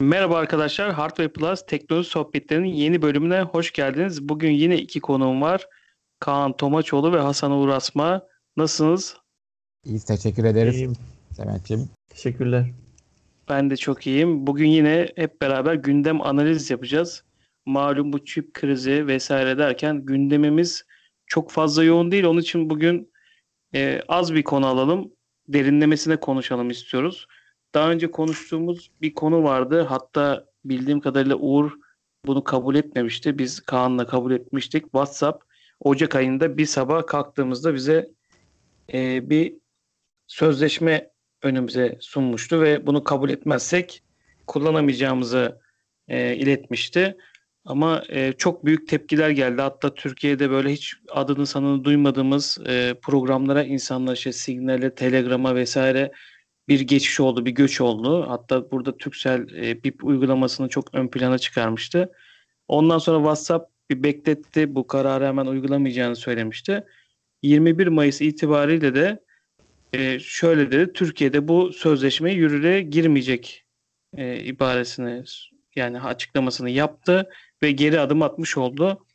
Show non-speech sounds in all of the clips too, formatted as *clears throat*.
Merhaba arkadaşlar, Hardware Plus Teknoloji Sohbetleri'nin yeni bölümüne hoş geldiniz. Bugün yine iki konuğum var. Kaan Tomaçoğlu ve Hasan Uğur Asma. Nasılsınız? İyiyiz, teşekkür ederiz. İyiyim. Sement'ciğim. Teşekkürler. Ben de çok iyiyim. Bugün yine hep beraber gündem analiz yapacağız. Malum bu çip krizi vesaire derken gündemimiz çok fazla yoğun değil. Onun için bugün e, az bir konu alalım. Derinlemesine konuşalım istiyoruz. Daha önce konuştuğumuz bir konu vardı. Hatta bildiğim kadarıyla Uğur bunu kabul etmemişti. Biz Kaan'la kabul etmiştik. WhatsApp Ocak ayında bir sabah kalktığımızda bize e, bir sözleşme önümüze sunmuştu ve bunu kabul etmezsek kullanamayacağımızı e, iletmişti. Ama e, çok büyük tepkiler geldi. Hatta Türkiye'de böyle hiç adını sanını duymadığımız e, programlara insanlar işte Signal'e, Telegram'a vesaire bir geçiş oldu, bir göç oldu. Hatta burada Türksel e, BIP uygulamasını çok ön plana çıkarmıştı. Ondan sonra WhatsApp bir bekletti. Bu kararı hemen uygulamayacağını söylemişti. 21 Mayıs itibariyle de e, şöyle dedi. Türkiye'de bu sözleşme yürürlüğe girmeyecek e, ibaresini yani açıklamasını yaptı ve geri adım atmış oldu.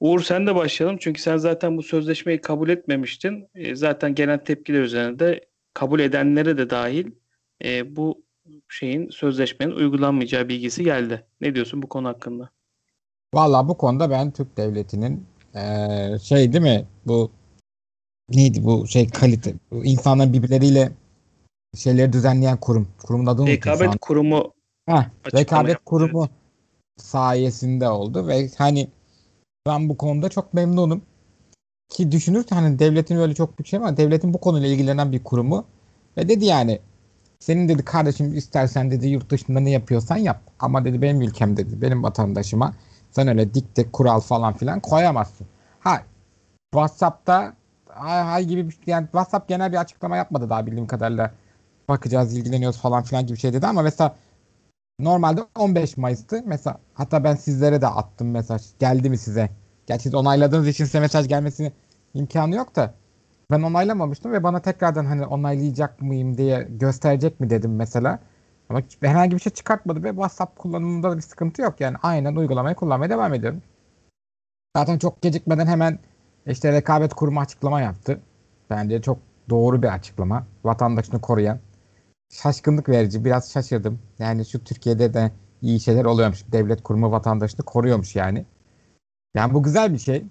Uğur sen de başlayalım çünkü sen zaten bu sözleşmeyi kabul etmemiştin. E, zaten gelen tepkiler üzerine de kabul edenlere de dahil e, bu şeyin sözleşmenin uygulanmayacağı bilgisi geldi. Ne diyorsun bu konu hakkında? Valla bu konuda ben Türk Devleti'nin e, şey değil mi bu neydi bu şey kalite bu insanların birbirleriyle şeyleri düzenleyen kurum. Kurumun unuttum Rekabet Kurumu Heh, rekabet yaptı, kurumu evet. sayesinde oldu ve hani ben bu konuda çok memnunum. Ki düşünürken hani devletin öyle çok bir şey var. Devletin bu konuyla ilgilenen bir kurumu. Ve dedi yani senin dedi kardeşim istersen dedi yurt dışında ne yapıyorsan yap. Ama dedi benim ülkem dedi benim vatandaşıma sen öyle dikte kural falan filan koyamazsın. Ha WhatsApp'ta hay, hay gibi bir yani WhatsApp genel bir açıklama yapmadı daha bildiğim kadarıyla. Bakacağız ilgileniyoruz falan filan gibi şey dedi ama mesela normalde 15 Mayıs'tı. Mesela hatta ben sizlere de attım mesaj. Geldi mi size? Gerçi onayladığınız için size mesaj gelmesini imkanı yok da ben onaylamamıştım ve bana tekrardan hani onaylayacak mıyım diye gösterecek mi dedim mesela. Ama herhangi bir şey çıkartmadı ve WhatsApp kullanımında da bir sıkıntı yok. Yani aynen uygulamayı kullanmaya devam ediyorum. Zaten çok gecikmeden hemen işte rekabet kurumu açıklama yaptı. Bence çok doğru bir açıklama. Vatandaşını koruyan. Şaşkınlık verici. Biraz şaşırdım. Yani şu Türkiye'de de iyi şeyler oluyormuş. Devlet kurumu vatandaşını koruyormuş yani. Yani bu güzel bir şey.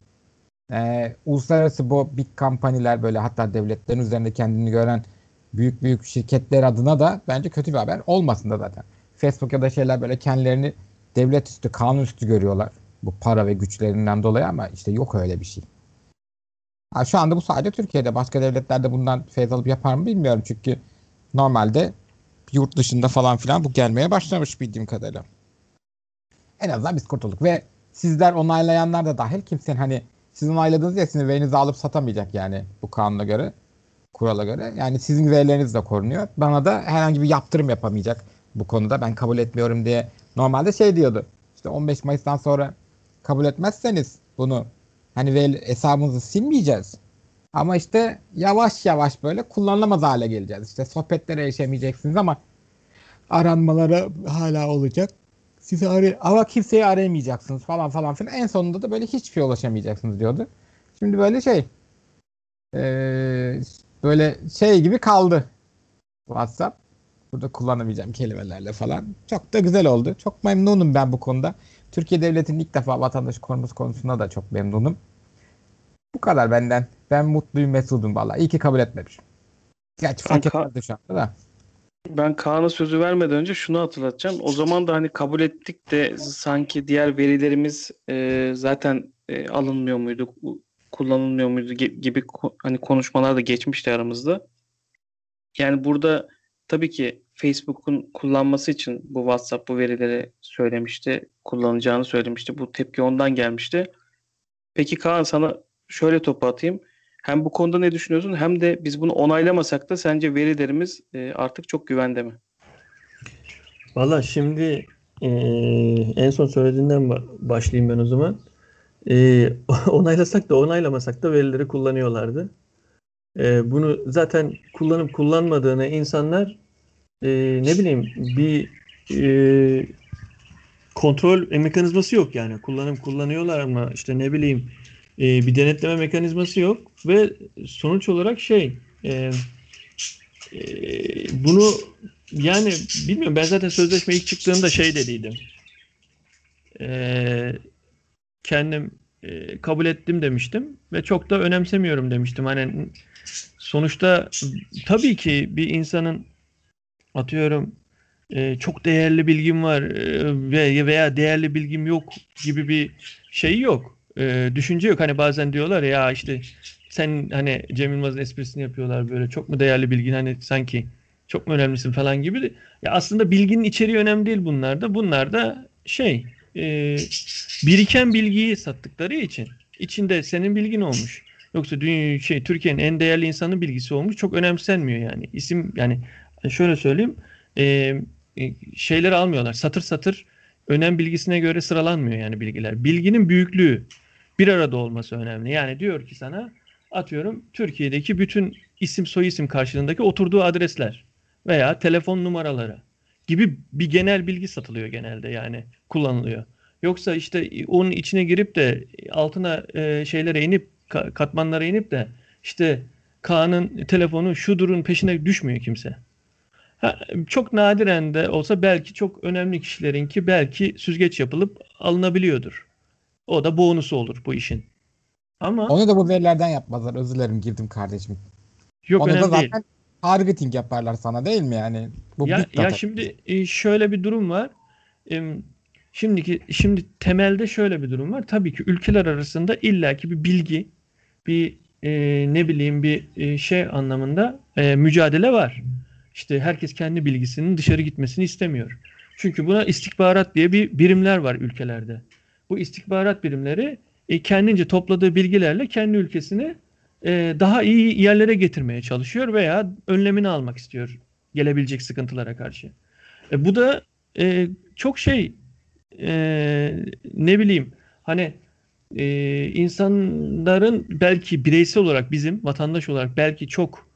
Ee, uluslararası bu big kampanyler böyle hatta devletlerin üzerinde kendini gören büyük büyük şirketler adına da bence kötü bir haber olmasın da zaten. Facebook ya da şeyler böyle kendilerini devlet üstü, kanun üstü görüyorlar. Bu para ve güçlerinden dolayı ama işte yok öyle bir şey. Ha, şu anda bu sadece Türkiye'de. Başka devletlerde bundan feyz alıp yapar mı bilmiyorum. Çünkü normalde yurt dışında falan filan bu gelmeye başlamış bildiğim kadarıyla. En azından biz kurtulduk ve sizler onaylayanlar da dahil kimsenin hani sizin onayladığınız ya verinizi alıp satamayacak yani bu kanuna göre kurala göre. Yani sizin verileriniz de korunuyor. Bana da herhangi bir yaptırım yapamayacak bu konuda. Ben kabul etmiyorum diye normalde şey diyordu. İşte 15 Mayıs'tan sonra kabul etmezseniz bunu hani veri, hesabınızı silmeyeceğiz. Ama işte yavaş yavaş böyle kullanılamaz hale geleceğiz. İşte sohbetlere erişemeyeceksiniz ama aranmalara hala olacak. Sizi aray ama kimseyi arayamayacaksınız falan falan filan. En sonunda da böyle hiçbir şey ulaşamayacaksınız diyordu. Şimdi böyle şey ee, böyle şey gibi kaldı WhatsApp. Burada kullanamayacağım kelimelerle falan. Çok da güzel oldu. Çok memnunum ben bu konuda. Türkiye Devleti'nin ilk defa vatandaş koruması konusunda da çok memnunum. Bu kadar benden. Ben mutluyum, mesudum valla. İyi ki kabul etmemiş. Gerçi fark etmedi şu anda da ben Kaan'a sözü vermeden önce şunu hatırlatacağım. O zaman da hani kabul ettik de sanki diğer verilerimiz e, zaten e, alınmıyor muydu, kullanılmıyor muydu gibi hani konuşmalar da geçmişti aramızda. Yani burada tabii ki Facebook'un kullanması için bu WhatsApp bu verileri söylemişti, kullanacağını söylemişti. Bu tepki ondan gelmişti. Peki Kaan sana şöyle topu atayım. Hem bu konuda ne düşünüyorsun hem de biz bunu onaylamasak da sence verilerimiz e, artık çok güvende mi? Valla şimdi e, en son söylediğinden başlayayım ben o zaman. E, *laughs* onaylasak da onaylamasak da verileri kullanıyorlardı. E, bunu zaten kullanıp kullanmadığını insanlar e, ne bileyim bir e, kontrol mekanizması yok yani. Kullanım kullanıyorlar mı? İşte ne bileyim e, bir denetleme mekanizması yok ve sonuç olarak şey e, e, bunu yani bilmiyorum ben zaten sözleşme ilk çıktığında şey dediydim. E, kendim e, kabul ettim demiştim ve çok da önemsemiyorum demiştim. Hani sonuçta tabii ki bir insanın atıyorum e, çok değerli bilgim var e, veya değerli bilgim yok gibi bir şey yok. E, düşünce yok. Hani bazen diyorlar ya işte sen hani Cem Yılmaz'ın esprisini yapıyorlar böyle çok mu değerli bilgin hani sanki çok mu önemlisin falan gibi. Ya aslında bilginin içeriği önemli değil bunlarda. Bunlar da şey e, biriken bilgiyi sattıkları için içinde senin bilgin olmuş. Yoksa dünya şey Türkiye'nin en değerli insanın bilgisi olmuş çok önemsenmiyor yani. isim yani şöyle söyleyeyim e, e, şeyleri almıyorlar. Satır satır önem bilgisine göre sıralanmıyor yani bilgiler. Bilginin büyüklüğü bir arada olması önemli. Yani diyor ki sana atıyorum Türkiye'deki bütün isim soy isim karşılığındaki oturduğu adresler veya telefon numaraları gibi bir genel bilgi satılıyor genelde yani kullanılıyor. Yoksa işte onun içine girip de altına e, şeylere inip katmanlara inip de işte Kaan'ın telefonu şudurun peşine düşmüyor kimse. Ha, çok nadiren de olsa belki çok önemli kişilerin ki belki süzgeç yapılıp alınabiliyordur. O da bonusu olur bu işin. Ama onu da bu verilerden yapmazlar. Özür dilerim girdim kardeşim. Yok Onu önemli da zaten değil. targeting yaparlar sana değil mi yani? Bu Ya, big data. ya şimdi e, şöyle bir durum var. Em, Şimdiki şimdi temelde şöyle bir durum var. Tabii ki ülkeler arasında illaki bir bilgi, bir e, ne bileyim bir e, şey anlamında e, mücadele var. İşte herkes kendi bilgisinin dışarı gitmesini istemiyor. Çünkü buna istihbarat diye bir birimler var ülkelerde. Bu istihbarat birimleri e, kendince topladığı bilgilerle kendi ülkesini e, daha iyi yerlere getirmeye çalışıyor veya önlemini almak istiyor gelebilecek sıkıntılara karşı. E, bu da çok şey ne bileyim hani insanların belki bireysel olarak bizim vatandaş olarak belki çok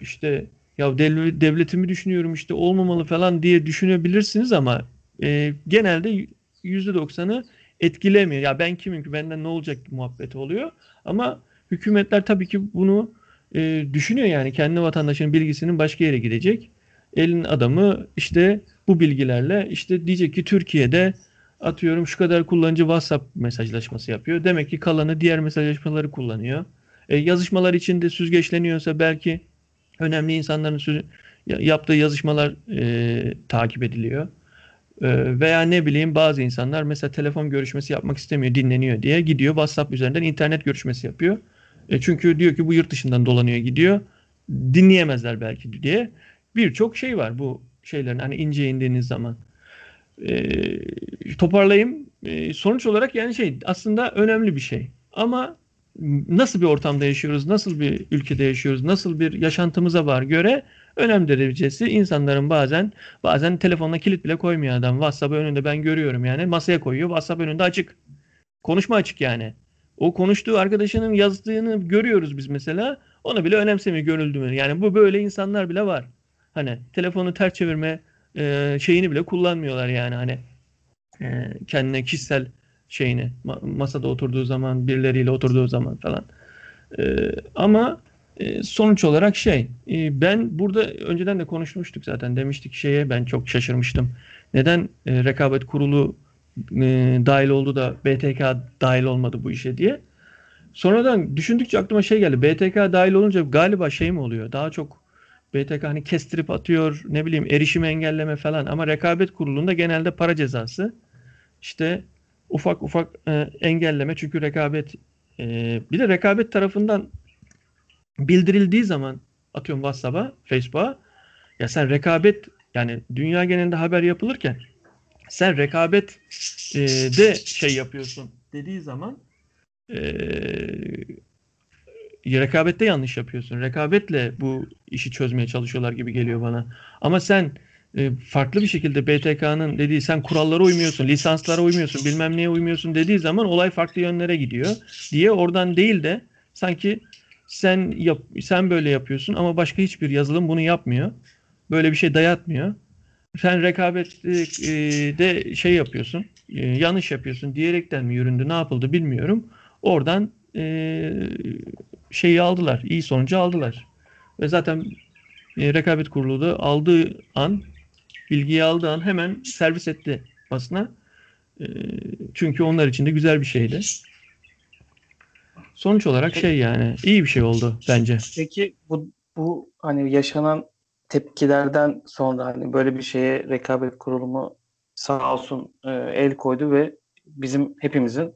işte ya dev, devletimi düşünüyorum işte olmamalı falan diye düşünebilirsiniz ama genelde %90'ı etkilemiyor. Ya ben kimim ki benden ne olacak muhabbeti oluyor. Ama hükümetler tabii ki bunu e, düşünüyor yani kendi vatandaşının bilgisinin başka yere gidecek. Elin adamı işte bu bilgilerle işte diyecek ki Türkiye'de atıyorum şu kadar kullanıcı WhatsApp mesajlaşması yapıyor. Demek ki kalanı diğer mesajlaşmaları kullanıyor. E, yazışmalar içinde süzgeçleniyorsa belki önemli insanların yaptığı yazışmalar e, takip ediliyor. E, veya ne bileyim bazı insanlar mesela telefon görüşmesi yapmak istemiyor, dinleniyor diye gidiyor WhatsApp üzerinden internet görüşmesi yapıyor. E, çünkü diyor ki bu yurt dışından dolanıyor gidiyor. Dinleyemezler belki diye. Birçok şey var bu şeylerin hani ince indiğiniz zaman. E, toparlayayım. E, sonuç olarak yani şey aslında önemli bir şey. Ama nasıl bir ortamda yaşıyoruz, nasıl bir ülkede yaşıyoruz, nasıl bir yaşantımıza var göre önem derecesi insanların bazen bazen telefonuna kilit bile koymuyor adam. WhatsApp önünde ben görüyorum yani masaya koyuyor. WhatsApp önünde açık. Konuşma açık yani. O konuştuğu arkadaşının yazdığını görüyoruz biz mesela. Onu bile önemsemiyor görüldü mü? Yani bu böyle insanlar bile var. Hani telefonu ters çevirme e, şeyini bile kullanmıyorlar yani hani e, kendine kişisel şeyini masada oturduğu zaman birileriyle oturduğu zaman falan. E, ama e, sonuç olarak şey e, ben burada önceden de konuşmuştuk zaten demiştik şeye ben çok şaşırmıştım. Neden e, rekabet kurulu e, dahil oldu da BTK dahil olmadı bu işe diye. Sonradan düşündükçe aklıma şey geldi. BTK dahil olunca galiba şey mi oluyor? Daha çok BTK hani kestirip atıyor ne bileyim erişim engelleme falan ama rekabet kurulunda genelde para cezası işte ufak ufak e, engelleme çünkü rekabet e, bir de rekabet tarafından bildirildiği zaman atıyorum WhatsApp'a, Facebook'a ya sen rekabet yani dünya genelinde haber yapılırken sen rekabet e, de şey yapıyorsun dediği zaman e, rekabette yanlış yapıyorsun. Rekabetle bu işi çözmeye çalışıyorlar gibi geliyor bana. Ama sen e, farklı bir şekilde BTK'nın dediği sen kurallara uymuyorsun, lisanslara uymuyorsun, bilmem neye uymuyorsun dediği zaman olay farklı yönlere gidiyor diye oradan değil de sanki sen yap, sen böyle yapıyorsun ama başka hiçbir yazılım bunu yapmıyor. Böyle bir şey dayatmıyor. sen rekabette şey yapıyorsun, e, yanlış yapıyorsun diyerekten mi yüründü, ne yapıldı bilmiyorum. Oradan e, şeyi aldılar, iyi sonucu aldılar. Ve zaten e, rekabet kurulu da aldığı an, bilgiyi aldığı an hemen servis etti basına. Çünkü onlar için de güzel bir şeydi. Sonuç olarak şey yani iyi bir şey oldu bence. Peki bu bu hani yaşanan tepkilerden sonra hani böyle bir şeye rekabet kurulumu sağ olsun e, el koydu ve bizim hepimizin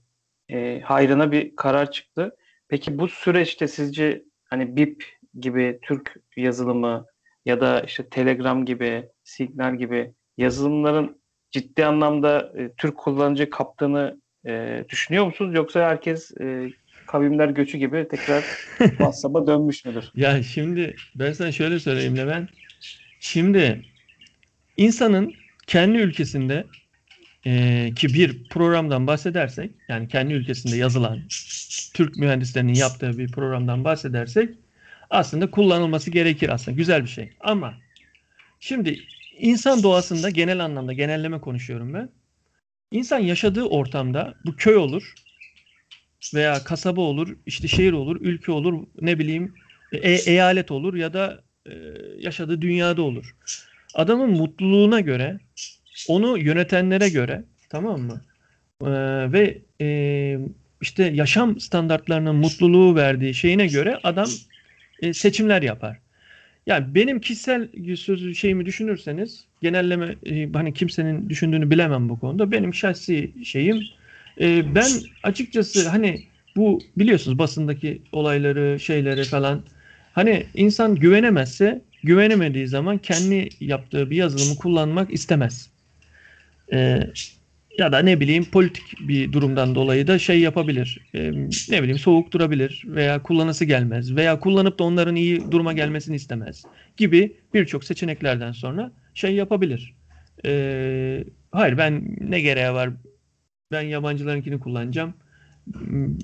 e, hayrına bir karar çıktı. Peki bu süreçte sizce hani BIP gibi Türk yazılımı ya da işte Telegram gibi, Signal gibi yazılımların ciddi anlamda e, Türk kullanıcı kaptığını e, düşünüyor musunuz? Yoksa herkes e, kavimler göçü gibi tekrar *laughs* WhatsApp'a dönmüş müdür? Ya şimdi ben sana şöyle söyleyeyim Levent. Şimdi insanın kendi ülkesinde e, ki bir programdan bahsedersek yani kendi ülkesinde yazılan Türk mühendislerinin yaptığı bir programdan bahsedersek aslında kullanılması gerekir aslında güzel bir şey ama şimdi insan doğasında genel anlamda genelleme konuşuyorum ben İnsan yaşadığı ortamda bu köy olur veya kasaba olur işte şehir olur ülke olur ne bileyim e, eyalet olur ya da e, yaşadığı dünyada olur adamın mutluluğuna göre onu yönetenlere göre tamam mı? Ee, ve e, işte yaşam standartlarının mutluluğu verdiği şeyine göre adam e, seçimler yapar. Yani benim kişisel sözü şeyimi düşünürseniz genelleme e, hani kimsenin düşündüğünü bilemem bu konuda. Benim şahsi şeyim e, ben açıkçası hani bu biliyorsunuz basındaki olayları şeyleri falan hani insan güvenemezse güvenemediği zaman kendi yaptığı bir yazılımı kullanmak istemez. Ee, ya da ne bileyim politik bir durumdan dolayı da şey yapabilir. Ee, ne bileyim soğuk durabilir veya kullanısı gelmez veya kullanıp da onların iyi duruma gelmesini istemez gibi birçok seçeneklerden sonra şey yapabilir. Ee, hayır ben ne gereği var ben yabancılarınkini kullanacağım.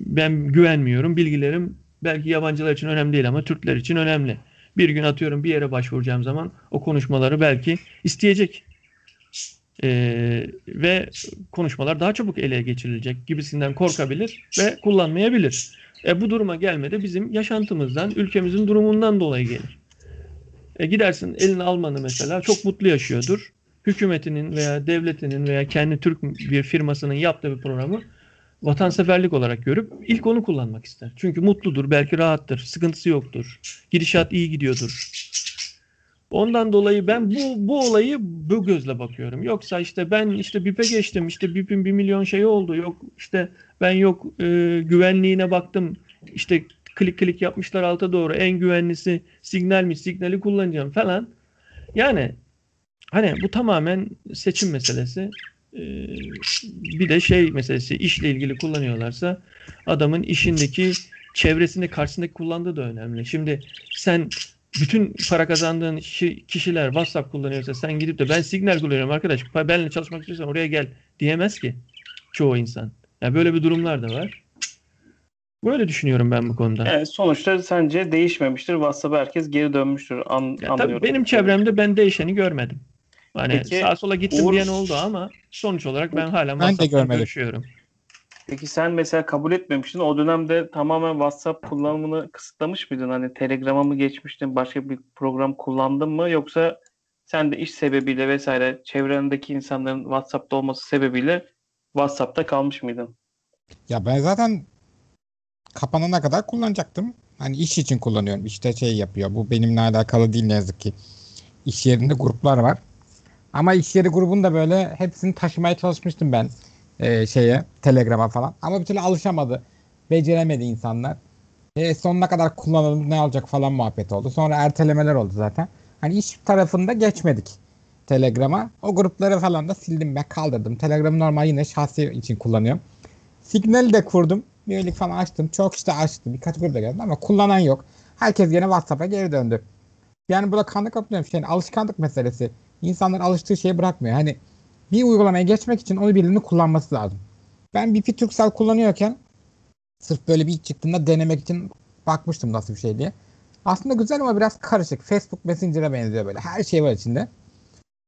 Ben güvenmiyorum. Bilgilerim belki yabancılar için önemli değil ama Türkler için önemli. Bir gün atıyorum bir yere başvuracağım zaman o konuşmaları belki isteyecek. Ee, ve konuşmalar daha çabuk ele geçirilecek gibisinden korkabilir ve kullanmayabilir. E, bu duruma gelmedi bizim yaşantımızdan, ülkemizin durumundan dolayı gelir. E, gidersin elini Almanı mesela çok mutlu yaşıyordur. Hükümetinin veya devletinin veya kendi Türk bir firmasının yaptığı bir programı vatanseverlik olarak görüp ilk onu kullanmak ister. Çünkü mutludur, belki rahattır, sıkıntısı yoktur, gidişat iyi gidiyordur. Ondan dolayı ben bu bu olayı bu gözle bakıyorum. Yoksa işte ben işte BİP'e geçtim, işte BİP'in bir milyon şeyi oldu, yok işte ben yok e, güvenliğine baktım, işte klik klik yapmışlar alta doğru en güvenlisi signal mi signali kullanacağım falan. Yani hani bu tamamen seçim meselesi. Ee, bir de şey meselesi işle ilgili kullanıyorlarsa adamın işindeki çevresinde karşısındaki kullandığı da önemli. Şimdi sen bütün para kazandığın kişiler WhatsApp kullanıyorsa sen gidip de ben Signal kullanıyorum arkadaş benimle çalışmak istiyorsan oraya gel diyemez ki çoğu insan. Yani böyle bir durumlar da var. Böyle düşünüyorum ben bu konuda. Evet, sonuçta sence değişmemiştir. WhatsApp'a herkes geri dönmüştür. An, ya. Tabii benim çevremde ben değişeni görmedim. Hani Peki, sağa sola gittim Uğur... diyen oldu ama sonuç olarak ben hala WhatsApp'ta görüşüyorum. Peki sen mesela kabul etmemiştin. O dönemde tamamen WhatsApp kullanımını kısıtlamış mıydın? Hani Telegram'a mı geçmiştin? Başka bir program kullandın mı? Yoksa sen de iş sebebiyle vesaire çevrendeki insanların WhatsApp'ta olması sebebiyle WhatsApp'ta kalmış mıydın? Ya ben zaten kapanana kadar kullanacaktım. Hani iş için kullanıyorum. İşte şey yapıyor. Bu benimle alakalı değil ne yazık ki. İş yerinde gruplar var. Ama iş yeri grubunda böyle hepsini taşımaya çalışmıştım ben e, şeye Telegram'a falan. Ama bir türlü alışamadı. Beceremedi insanlar. E, sonuna kadar kullanalım ne alacak falan muhabbet oldu. Sonra ertelemeler oldu zaten. Hani iş tarafında geçmedik Telegram'a. O grupları falan da sildim ben kaldırdım. Telegram'ı normal yine şahsi için kullanıyorum. Signal'i de kurdum. Üyelik falan açtım. Çok işte açtım. Birkaç grup da geldi ama kullanan yok. Herkes yine WhatsApp'a geri döndü. Yani burada kandık katılıyorum. Şey, alışkanlık meselesi. İnsanlar alıştığı şeyi bırakmıyor. Hani bir uygulamaya geçmek için onu birinin kullanması lazım. Ben bir Turkcell kullanıyorken sırf böyle bir çıktığında denemek için bakmıştım nasıl bir şey diye. Aslında güzel ama biraz karışık. Facebook Messenger'a benziyor böyle. Her şey var içinde.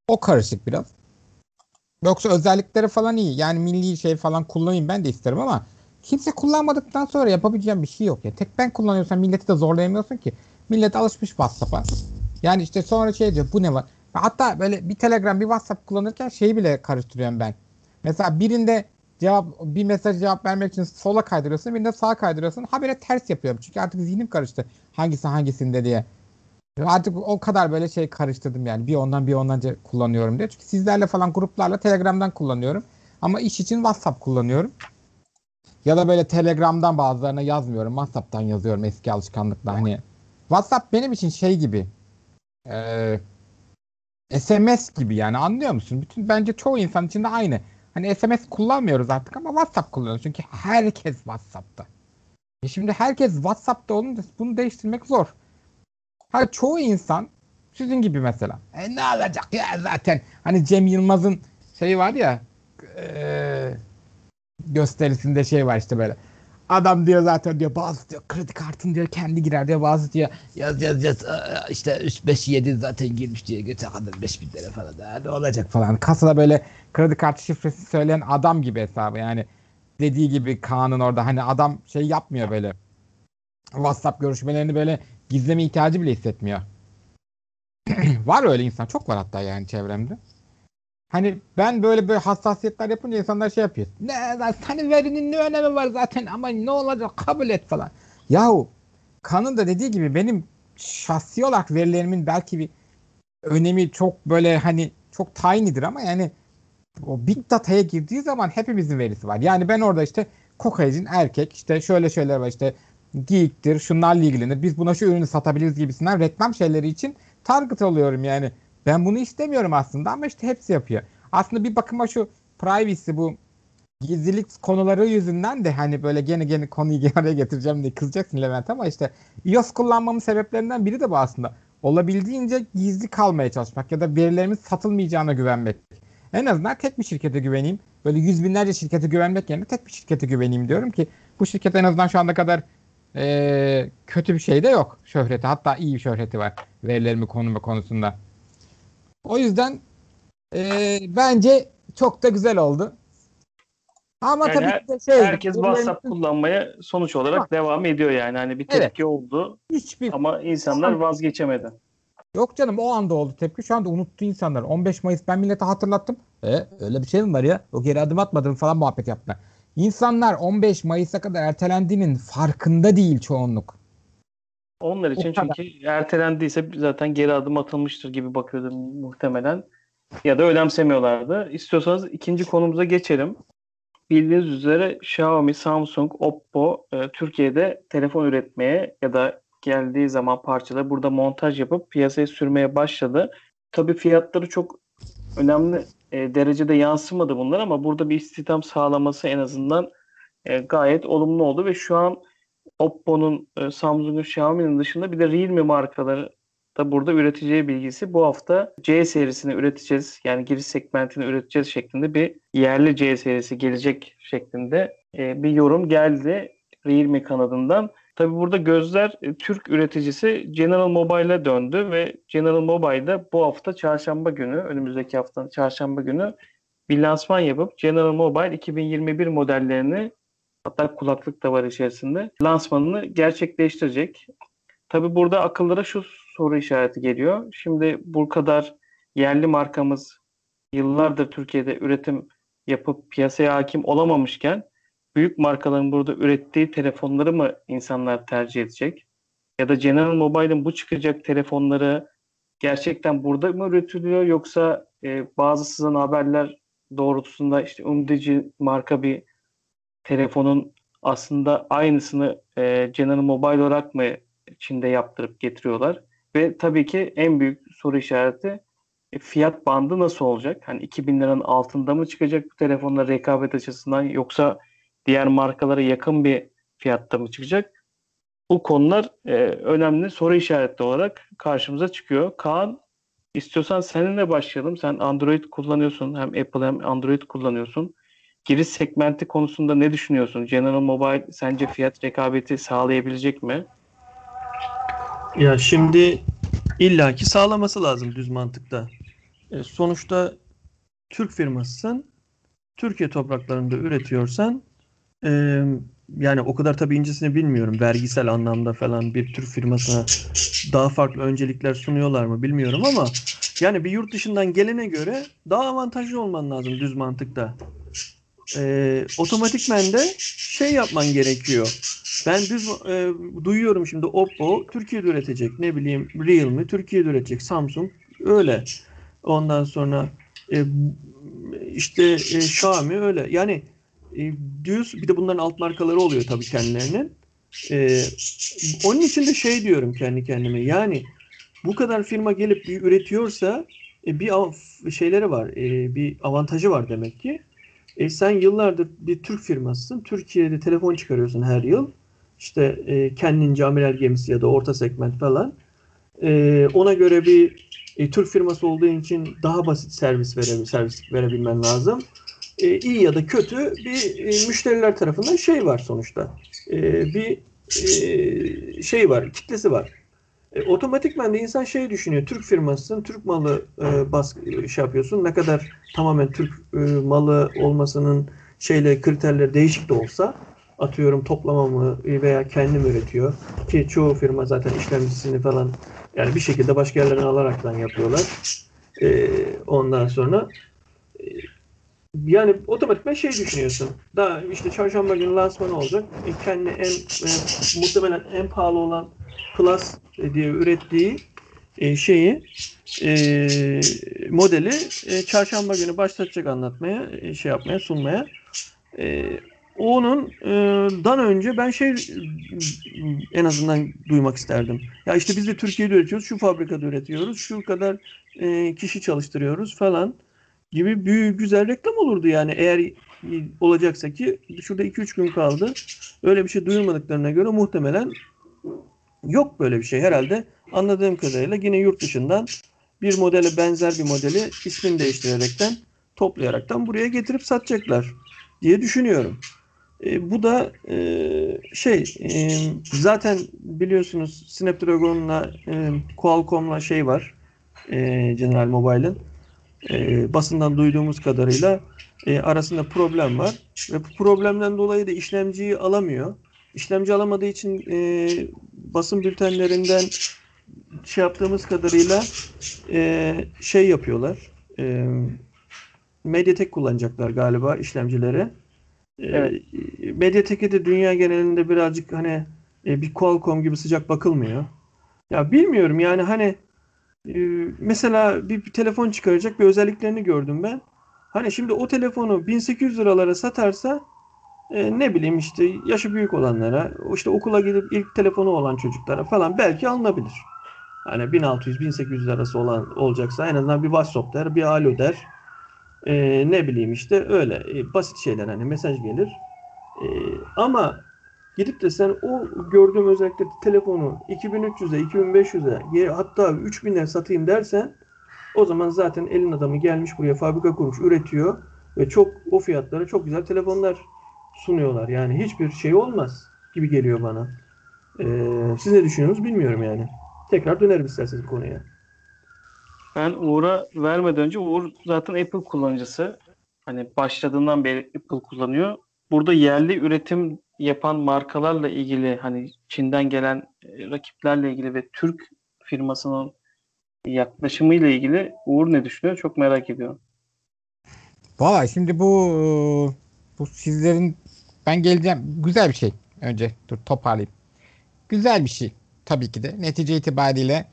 O karışık biraz. Yoksa özellikleri falan iyi. Yani milli şey falan kullanayım ben de isterim ama kimse kullanmadıktan sonra yapabileceğim bir şey yok ya. Tek ben kullanıyorsam milleti de zorlayamıyorsun ki. Millet alışmış WhatsApp'a. Yani işte sonra şey diyor bu ne var? Hatta böyle bir Telegram bir WhatsApp kullanırken şeyi bile karıştırıyorum ben. Mesela birinde cevap bir mesaj cevap vermek için sola kaydırıyorsun, birinde sağa kaydırıyorsun. Habire ters yapıyorum. Çünkü artık zihnim karıştı. Hangisi hangisinde diye. Artık o kadar böyle şey karıştırdım yani. Bir ondan bir ondan kullanıyorum diye. Çünkü sizlerle falan gruplarla Telegram'dan kullanıyorum. Ama iş için WhatsApp kullanıyorum. Ya da böyle Telegram'dan bazılarına yazmıyorum. WhatsApp'tan yazıyorum eski alışkanlıkla. Hani WhatsApp benim için şey gibi. Ee, SMS gibi yani anlıyor musun? Bütün bence çoğu insan için de aynı. Hani SMS kullanmıyoruz artık ama WhatsApp kullanıyoruz. Çünkü herkes WhatsApp'ta. E şimdi herkes WhatsApp'ta olunca bunu değiştirmek zor. Hani çoğu insan sizin gibi mesela. E ne olacak ya zaten. Hani Cem Yılmaz'ın şeyi var ya e, gösterisinde şey var işte böyle. Adam diyor zaten diyor bazı diyor kredi kartın diyor kendi girer diyor bazı diyor yaz yaz yaz işte 3 5 7 zaten girmiş diyor göte kadar 5 bin lira falan da ne olacak falan. Kasada böyle kredi kartı şifresi söyleyen adam gibi hesabı yani dediği gibi Kaan'ın orada hani adam şey yapmıyor böyle WhatsApp görüşmelerini böyle gizleme ihtiyacı bile hissetmiyor. *clears throat* var öyle insan. Çok var hatta yani çevremde. Hani ben böyle böyle hassasiyetler yapınca insanlar şey yapıyor. Ne hani verinin ne önemi var zaten ama ne olacak kabul et falan. Yahu Kan'ın da dediği gibi benim şahsi olarak verilerimin belki bir önemi çok böyle hani çok tiny'dir ama yani o big data'ya girdiği zaman hepimizin verisi var. Yani ben orada işte kokaicin erkek işte şöyle şeyler var işte geektir şunlarla ilgilenir biz buna şu ürünü satabiliriz gibisinden reklam şeyleri için target oluyorum yani. Ben bunu istemiyorum aslında ama işte hepsi yapıyor. Aslında bir bakıma şu privacy bu gizlilik konuları yüzünden de hani böyle gene gene konuyu *laughs* araya getireceğim diye kızacaksın Levent ama işte iOS kullanmamın sebeplerinden biri de bu aslında. Olabildiğince gizli kalmaya çalışmak ya da verilerimiz satılmayacağına güvenmek. En azından tek bir şirkete güveneyim. Böyle yüz binlerce şirkete güvenmek yerine tek bir şirkete güveneyim diyorum ki bu şirket en azından şu anda kadar e, kötü bir şey de yok şöhreti. Hatta iyi bir şöhreti var verilerimi konumu konusunda. O yüzden e, bence çok da güzel oldu. Ama yani tabii her, de şey, herkes WhatsApp kullanmaya sonuç olarak ha. devam ediyor yani. Hani bir tepki evet. oldu. Hiçbir ama insanlar vazgeçemedi. Yok canım o anda oldu tepki. Şu anda unuttu insanlar. 15 Mayıs ben millete hatırlattım. E, öyle bir şey mi var ya? O geri adım atmadım falan muhabbet yaptılar. İnsanlar 15 Mayıs'a kadar ertelendiğinin farkında değil çoğunluk. Onlar için çünkü ertelendiyse zaten geri adım atılmıştır gibi bakıyordum muhtemelen. Ya da önemsemiyorlardı. İstiyorsanız ikinci konumuza geçelim. Bildiğiniz üzere Xiaomi, Samsung, Oppo e, Türkiye'de telefon üretmeye ya da geldiği zaman parçaları burada montaj yapıp piyasaya sürmeye başladı. Tabii fiyatları çok önemli e, derecede yansımadı bunlar ama burada bir istihdam sağlaması en azından e, gayet olumlu oldu ve şu an Oppo'nun, e, Samsung'un, Xiaomi'nin dışında bir de Realme markaları da burada üreteceği bilgisi. Bu hafta C serisini üreteceğiz. Yani giriş segmentini üreteceğiz şeklinde bir yerli C serisi gelecek şeklinde e, bir yorum geldi Realme kanadından. Tabi burada gözler e, Türk üreticisi General Mobile'a döndü ve General Mobile'da bu hafta çarşamba günü, önümüzdeki haftanın çarşamba günü bir lansman yapıp General Mobile 2021 modellerini hatta kulaklık da var içerisinde lansmanını gerçekleştirecek. Tabi burada akıllara şu soru işareti geliyor. Şimdi bu kadar yerli markamız yıllardır Türkiye'de üretim yapıp piyasaya hakim olamamışken büyük markaların burada ürettiği telefonları mı insanlar tercih edecek? Ya da General Mobile'ın bu çıkacak telefonları gerçekten burada mı üretiliyor yoksa e, bazı sızan haberler doğrultusunda işte Umdici marka bir telefonun aslında aynısını e, General Mobile olarak mı Çin'de yaptırıp getiriyorlar? Ve tabii ki en büyük soru işareti e, fiyat bandı nasıl olacak? Hani 2000 liranın altında mı çıkacak bu telefonlar rekabet açısından yoksa diğer markalara yakın bir fiyatta mı çıkacak? Bu konular e, önemli soru işareti olarak karşımıza çıkıyor. Kaan istiyorsan seninle başlayalım. Sen Android kullanıyorsun. Hem Apple hem Android kullanıyorsun. Giriş segmenti konusunda ne düşünüyorsun? General Mobile sence fiyat rekabeti sağlayabilecek mi? Ya şimdi illaki sağlaması lazım düz mantıkta. E, sonuçta Türk firmasısın. Türkiye topraklarında üretiyorsan e, yani o kadar tabii incesini bilmiyorum. Vergisel anlamda falan bir Türk firmasına daha farklı öncelikler sunuyorlar mı bilmiyorum ama yani bir yurt dışından gelene göre daha avantajlı olman lazım düz mantıkta. E, otomatikmen de şey yapman gerekiyor. Ben düz e, duyuyorum şimdi Oppo Türkiye'de üretecek. Ne bileyim Realme Türkiye'de üretecek. Samsung öyle. Ondan sonra e, işte e, Xiaomi öyle. Yani e, düz bir de bunların alt markaları oluyor tabii kendilerinin. E, onun için de şey diyorum kendi kendime. Yani bu kadar firma gelip bir üretiyorsa e, bir şeyleri var. E, bir avantajı var demek ki. E, sen yıllardır bir Türk firmasısın. Türkiye'de telefon çıkarıyorsun her yıl. İşte e, kendince amiral gemisi ya da orta segment falan. E, ona göre bir e, Türk firması olduğu için daha basit servis vere, servis verebilmen lazım. E, iyi ya da kötü bir e, müşteriler tarafından şey var sonuçta. E, bir e, şey var, kitlesi var. E, otomatikman da insan şey düşünüyor. Türk firmasısın, Türk malı e, baskı şey yapıyorsun. Ne kadar tamamen Türk e, malı olmasının şeyle kriterleri değişik de olsa atıyorum toplama mı veya kendim üretiyor ki çoğu firma zaten işlemcisini falan yani bir şekilde başka yerlerden alaraktan yapıyorlar. E, ondan sonra e, yani otomatikman şey düşünüyorsun. Daha işte çarşamba günü lansmanı olacak. E, kendi en e, muhtemelen en pahalı olan Plus diye ürettiği e, şeyi e, modeli e, çarşamba günü başlatacak anlatmaya, şey yapmaya, sunmaya. E, onun dan önce ben şey en azından duymak isterdim. Ya işte biz de Türkiye'de üretiyoruz, şu fabrikada üretiyoruz, şu kadar kişi çalıştırıyoruz falan gibi büyük güzel reklam olurdu yani eğer olacaksa ki şurada 2-3 gün kaldı. Öyle bir şey duyurmadıklarına göre muhtemelen yok böyle bir şey herhalde. Anladığım kadarıyla yine yurt dışından bir modele benzer bir modeli ismini değiştirerekten toplayaraktan buraya getirip satacaklar diye düşünüyorum. E, bu da e, şey e, zaten biliyorsunuz Snapdragon'la e, Qualcomm'la şey var e, General Mobile'ın e, basından duyduğumuz kadarıyla e, arasında problem var ve bu problemden dolayı da işlemciyi alamıyor. İşlemci alamadığı için e, basın bültenlerinden şey yaptığımız kadarıyla e, şey yapıyorlar. E, Mediatek kullanacaklar galiba işlemcileri. Evet. E, Mediatek'e de dünya genelinde birazcık hani e, bir Qualcomm gibi sıcak bakılmıyor. Ya bilmiyorum yani hani e, mesela bir, bir telefon çıkaracak bir özelliklerini gördüm ben. Hani şimdi o telefonu 1800 liralara satarsa e, ne bileyim işte yaşı büyük olanlara, işte okula gidip ilk telefonu olan çocuklara falan belki alınabilir. Hani 1600-1800 arası olan olacaksa en azından bir WhatsApp der, bir alo der. E, ne bileyim işte öyle e, basit şeyler hani mesaj gelir. E, ama gidip de sen o gördüğüm özellikle telefonu 2300'e, 2500'e hatta 3000'e satayım dersen o zaman zaten elin adamı gelmiş buraya fabrika kurmuş, üretiyor ve çok o fiyatlara çok güzel telefonlar sunuyorlar. Yani hiçbir şey olmaz gibi geliyor bana. Ee, siz ne düşünüyorsunuz bilmiyorum yani. Tekrar dönerim isterseniz konuya. Ben Uğur'a vermeden önce Uğur zaten Apple kullanıcısı. Hani başladığından beri Apple kullanıyor. Burada yerli üretim yapan markalarla ilgili hani Çin'den gelen e, rakiplerle ilgili ve Türk firmasının yaklaşımıyla ilgili Uğur ne düşünüyor? Çok merak ediyorum. Valla şimdi bu bu sizlerin ben geleceğim güzel bir şey. Önce dur toparlayayım. Güzel bir şey tabii ki de. Netice itibariyle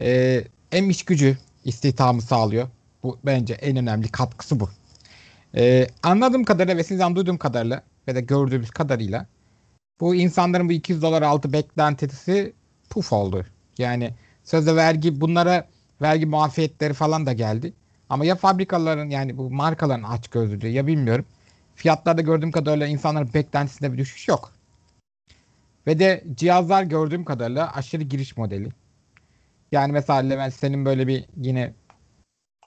e, hem iş gücü istihdamı sağlıyor. Bu bence en önemli katkısı bu. E, anladığım kadarıyla ve sizden duyduğum kadarıyla ve de gördüğümüz kadarıyla bu insanların bu 200 dolar altı beklentisi puf oldu. Yani sözde vergi bunlara vergi muafiyetleri falan da geldi. Ama ya fabrikaların yani bu markaların aç gözlülüğü ya bilmiyorum. Fiyatlarda gördüğüm kadarıyla insanların beklentisinde bir düşüş yok. Ve de cihazlar gördüğüm kadarıyla aşırı giriş modeli. Yani mesela Levent senin böyle bir yine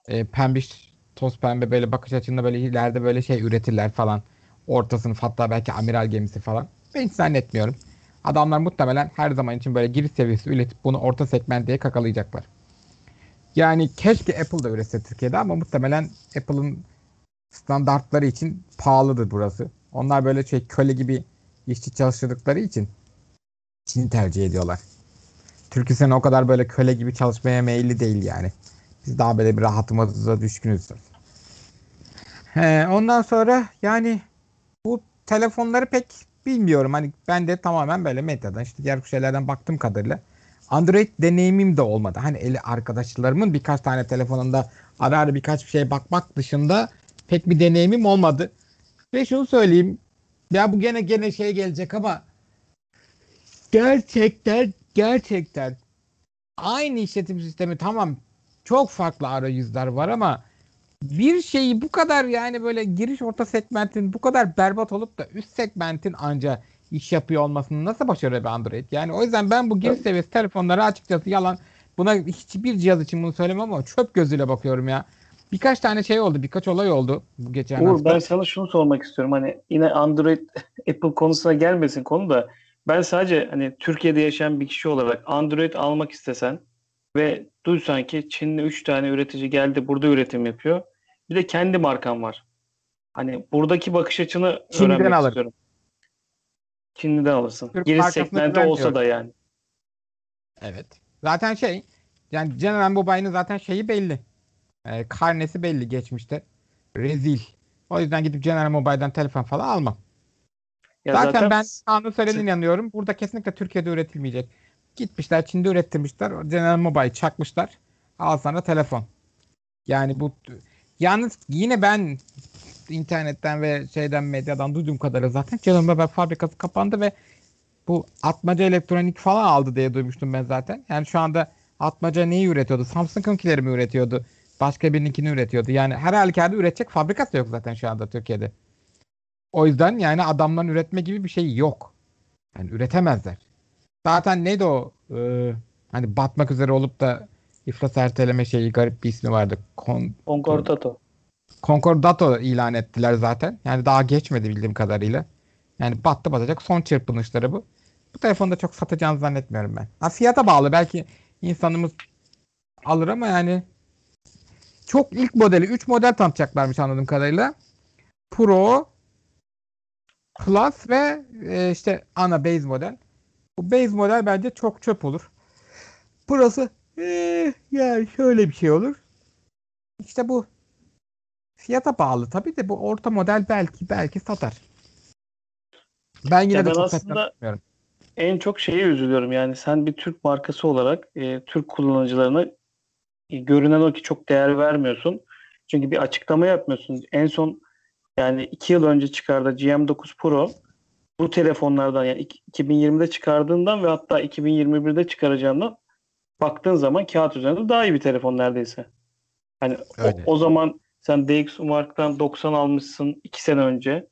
e, pembiş toz pembe böyle bakış açında böyle ileride böyle şey üretirler falan. Orta sınıf hatta belki amiral gemisi falan. Ben hiç zannetmiyorum. Adamlar muhtemelen her zaman için böyle giriş seviyesi üretip bunu orta segment diye kakalayacaklar. Yani keşke Apple da üretse Türkiye'de ama muhtemelen Apple'ın standartları için pahalıdır burası. Onlar böyle şey köle gibi işçi çalıştırdıkları için Çin'i tercih ediyorlar. Türkistan o kadar böyle köle gibi çalışmaya meyilli değil yani. Biz daha böyle bir rahatımıza düşkünüz. He, ondan sonra yani bu telefonları pek bilmiyorum. Hani ben de tamamen böyle medyadan işte diğer şeylerden baktığım kadarıyla Android deneyimim de olmadı. Hani eli arkadaşlarımın birkaç tane telefonunda ara ara birkaç bir şey bakmak dışında pek bir deneyimim olmadı. Ve şunu söyleyeyim. Ya bu gene gene şey gelecek ama gerçekten gerçekten aynı işletim sistemi tamam çok farklı arayüzler var ama bir şeyi bu kadar yani böyle giriş orta segmentin bu kadar berbat olup da üst segmentin anca iş yapıyor olmasını nasıl başarıyor bir Android? Yani o yüzden ben bu giriş seviyesi telefonlara açıkçası yalan buna hiçbir cihaz için bunu söylemem ama çöp gözüyle bakıyorum ya. Birkaç tane şey oldu, birkaç olay oldu bu geçen Uğur, hafta. ben sana şunu sormak istiyorum. Hani yine Android *laughs* Apple konusuna gelmesin konu da ben sadece hani Türkiye'de yaşayan bir kişi olarak Android almak istesen ve duysan ki Çinli 3 tane üretici geldi burada üretim yapıyor. Bir de kendi markan var. Hani buradaki bakış açını Çin'den öğrenmek alırım. istiyorum. Çin'den alırsın. Türk Giriş segmenti olsa da yani. Evet. Zaten şey yani General Mobile'ın zaten şeyi belli. Ee, karnesi belli geçmişte. Rezil. O yüzden gidip General Mobile'dan telefon falan almam. Ya zaten, ben s- Kaan'ın söylediğine inanıyorum. Burada kesinlikle Türkiye'de üretilmeyecek. Gitmişler Çin'de ürettirmişler. General Mobile çakmışlar. Al sana telefon. Yani bu yalnız yine ben internetten ve şeyden medyadan duyduğum kadarıyla zaten General Mobile fabrikası kapandı ve bu atmaca elektronik falan aldı diye duymuştum ben zaten. Yani şu anda atmaca neyi üretiyordu? Samsung'unkileri mi üretiyordu? Başka birininkini üretiyordu. Yani her halükarda üretecek fabrikası yok zaten şu anda Türkiye'de. O yüzden yani adamların üretme gibi bir şey yok. Yani üretemezler. Zaten neydi o e, hani batmak üzere olup da iflas erteleme şeyi garip bir ismi vardı. Kon, Concordato. Concordato ilan ettiler zaten. Yani daha geçmedi bildiğim kadarıyla. Yani battı batacak son çırpınışları bu. Bu telefonu da çok satacağını zannetmiyorum ben. Ha, fiyata bağlı. Belki insanımız alır ama yani çok ilk modeli 3 model tanıtacaklarmış anladığım kadarıyla. Pro, Plus ve e, işte ana base model. Bu base model bence çok çöp olur. Burası eh, yani şöyle bir şey olur. İşte bu fiyata bağlı tabii de bu orta model belki belki satar. Ben yine Ya de ben çok aslında-. En çok şeye üzülüyorum yani sen bir Türk markası olarak e, Türk kullanıcılarına e, görünen o ki çok değer vermiyorsun. Çünkü bir açıklama yapmıyorsun. En son yani iki yıl önce çıkardığı GM9 Pro bu telefonlardan yani iki- 2020'de çıkardığından ve hatta 2021'de çıkaracağından baktığın zaman kağıt üzerinde daha iyi bir telefon neredeyse. Hani o, o zaman sen DxOMark'tan 90 almışsın 2 sene önce.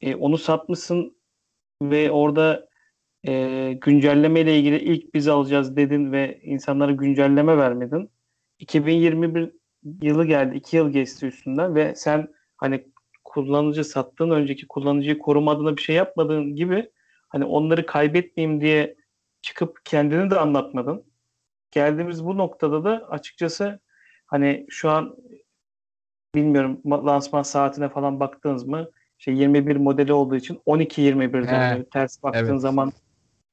E, onu satmışsın ve orada e, güncelleme ile ilgili ilk biz alacağız dedin ve insanlara güncelleme vermedin. 2021 yılı geldi. 2 yıl geçti üstünden ve sen hani kullanıcı sattığın önceki kullanıcıyı koruma adına bir şey yapmadığın gibi hani onları kaybetmeyeyim diye çıkıp kendini de anlatmadın. Geldiğimiz bu noktada da açıkçası hani şu an bilmiyorum ma- lansman saatine falan baktınız mı? Şey 21 modeli olduğu için 12-21'den He, böyle ters baktığın evet. zaman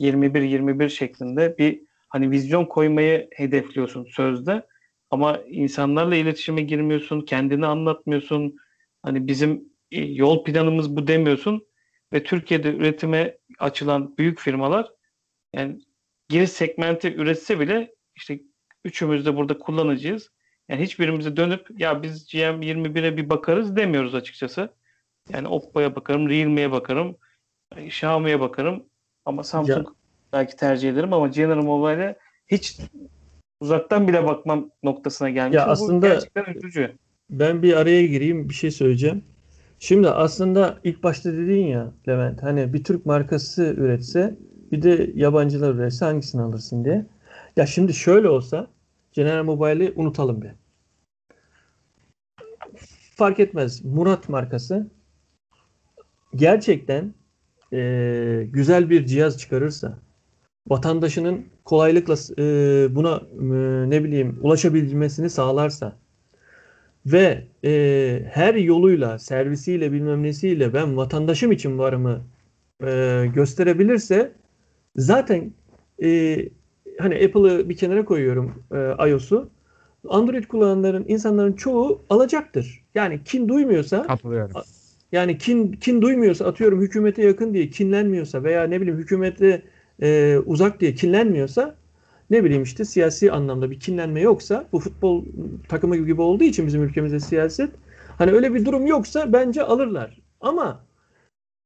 21-21 şeklinde bir hani vizyon koymayı hedefliyorsun sözde ama insanlarla iletişime girmiyorsun, kendini anlatmıyorsun. Hani bizim e, yol planımız bu demiyorsun ve Türkiye'de üretime açılan büyük firmalar yani giriş segmenti üretse bile işte üçümüz de burada kullanıcıyız. Yani hiçbirimize dönüp ya biz GM21'e bir bakarız demiyoruz açıkçası. Yani Oppo'ya bakarım, Realme'ye bakarım, e, Xiaomi'ye bakarım ama Samsung belki tercih ederim ama General Mobile'e hiç uzaktan bile bakmam noktasına gelmiş. Ya ve bu aslında- gerçekten üzücü. Ben bir araya gireyim bir şey söyleyeceğim. Şimdi aslında ilk başta dedin ya Levent hani bir Türk markası üretse bir de yabancılar üretse hangisini alırsın diye. Ya şimdi şöyle olsa General Mobile'i unutalım bir. Fark etmez. Murat markası gerçekten eee, güzel bir cihaz çıkarırsa vatandaşının kolaylıkla e, buna e, ne bileyim ulaşabilmesini sağlarsa ve e, her yoluyla, servisiyle bilmem nesiyle ben vatandaşım için varımı e, gösterebilirse zaten e, hani Apple'ı bir kenara koyuyorum e, iOS'u. Android kullananların, insanların çoğu alacaktır. Yani kin duymuyorsa Katılıyorum. yani kin kin duymuyorsa atıyorum hükümete yakın diye kinlenmiyorsa veya ne bileyim hükümete e, uzak diye kinlenmiyorsa ne bileyim işte siyasi anlamda bir kinlenme yoksa bu futbol takımı gibi olduğu için bizim ülkemizde siyaset hani öyle bir durum yoksa bence alırlar. Ama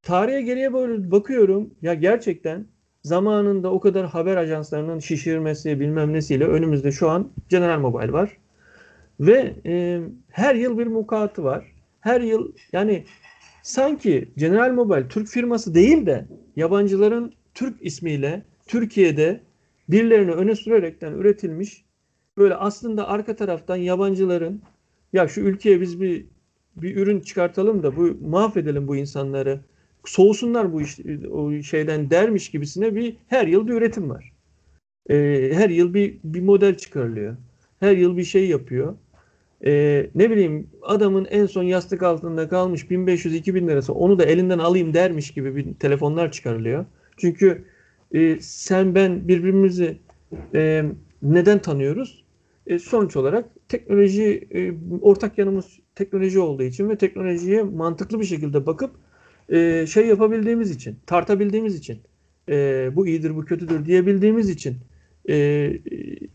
tarihe geriye böyle bakıyorum ya gerçekten zamanında o kadar haber ajanslarının şişirmesi bilmem nesiyle önümüzde şu an General Mobile var. Ve e, her yıl bir mukatı var. Her yıl yani sanki General Mobile Türk firması değil de yabancıların Türk ismiyle Türkiye'de birilerini öne sürerekten üretilmiş böyle aslında arka taraftan yabancıların ya şu ülkeye biz bir bir ürün çıkartalım da bu mahvedelim bu insanları soğusunlar bu iş, o şeyden dermiş gibisine bir her yıl bir üretim var. Ee, her yıl bir bir model çıkarılıyor. Her yıl bir şey yapıyor. Ee, ne bileyim adamın en son yastık altında kalmış 1500-2000 lirası onu da elinden alayım dermiş gibi bir telefonlar çıkarılıyor. Çünkü e, sen ben birbirimizi e, neden tanıyoruz? E, sonuç olarak teknoloji e, ortak yanımız teknoloji olduğu için ve teknolojiye mantıklı bir şekilde bakıp e, şey yapabildiğimiz için, tartabildiğimiz için, e, bu iyidir, bu kötüdür diyebildiğimiz için. E,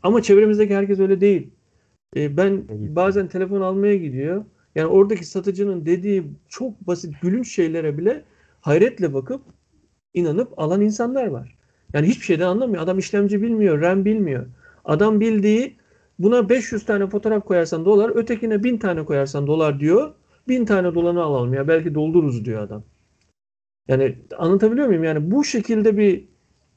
ama çevremizdeki herkes öyle değil. E, ben bazen telefon almaya gidiyor. Yani oradaki satıcının dediği çok basit gülünç şeylere bile hayretle bakıp inanıp alan insanlar var. Yani hiçbir şeyden anlamıyor. Adam işlemci bilmiyor, RAM bilmiyor. Adam bildiği buna 500 tane fotoğraf koyarsan dolar, ötekine 1000 tane koyarsan dolar diyor. 1000 tane dolanı alalım ya belki doldururuz diyor adam. Yani anlatabiliyor muyum? Yani bu şekilde bir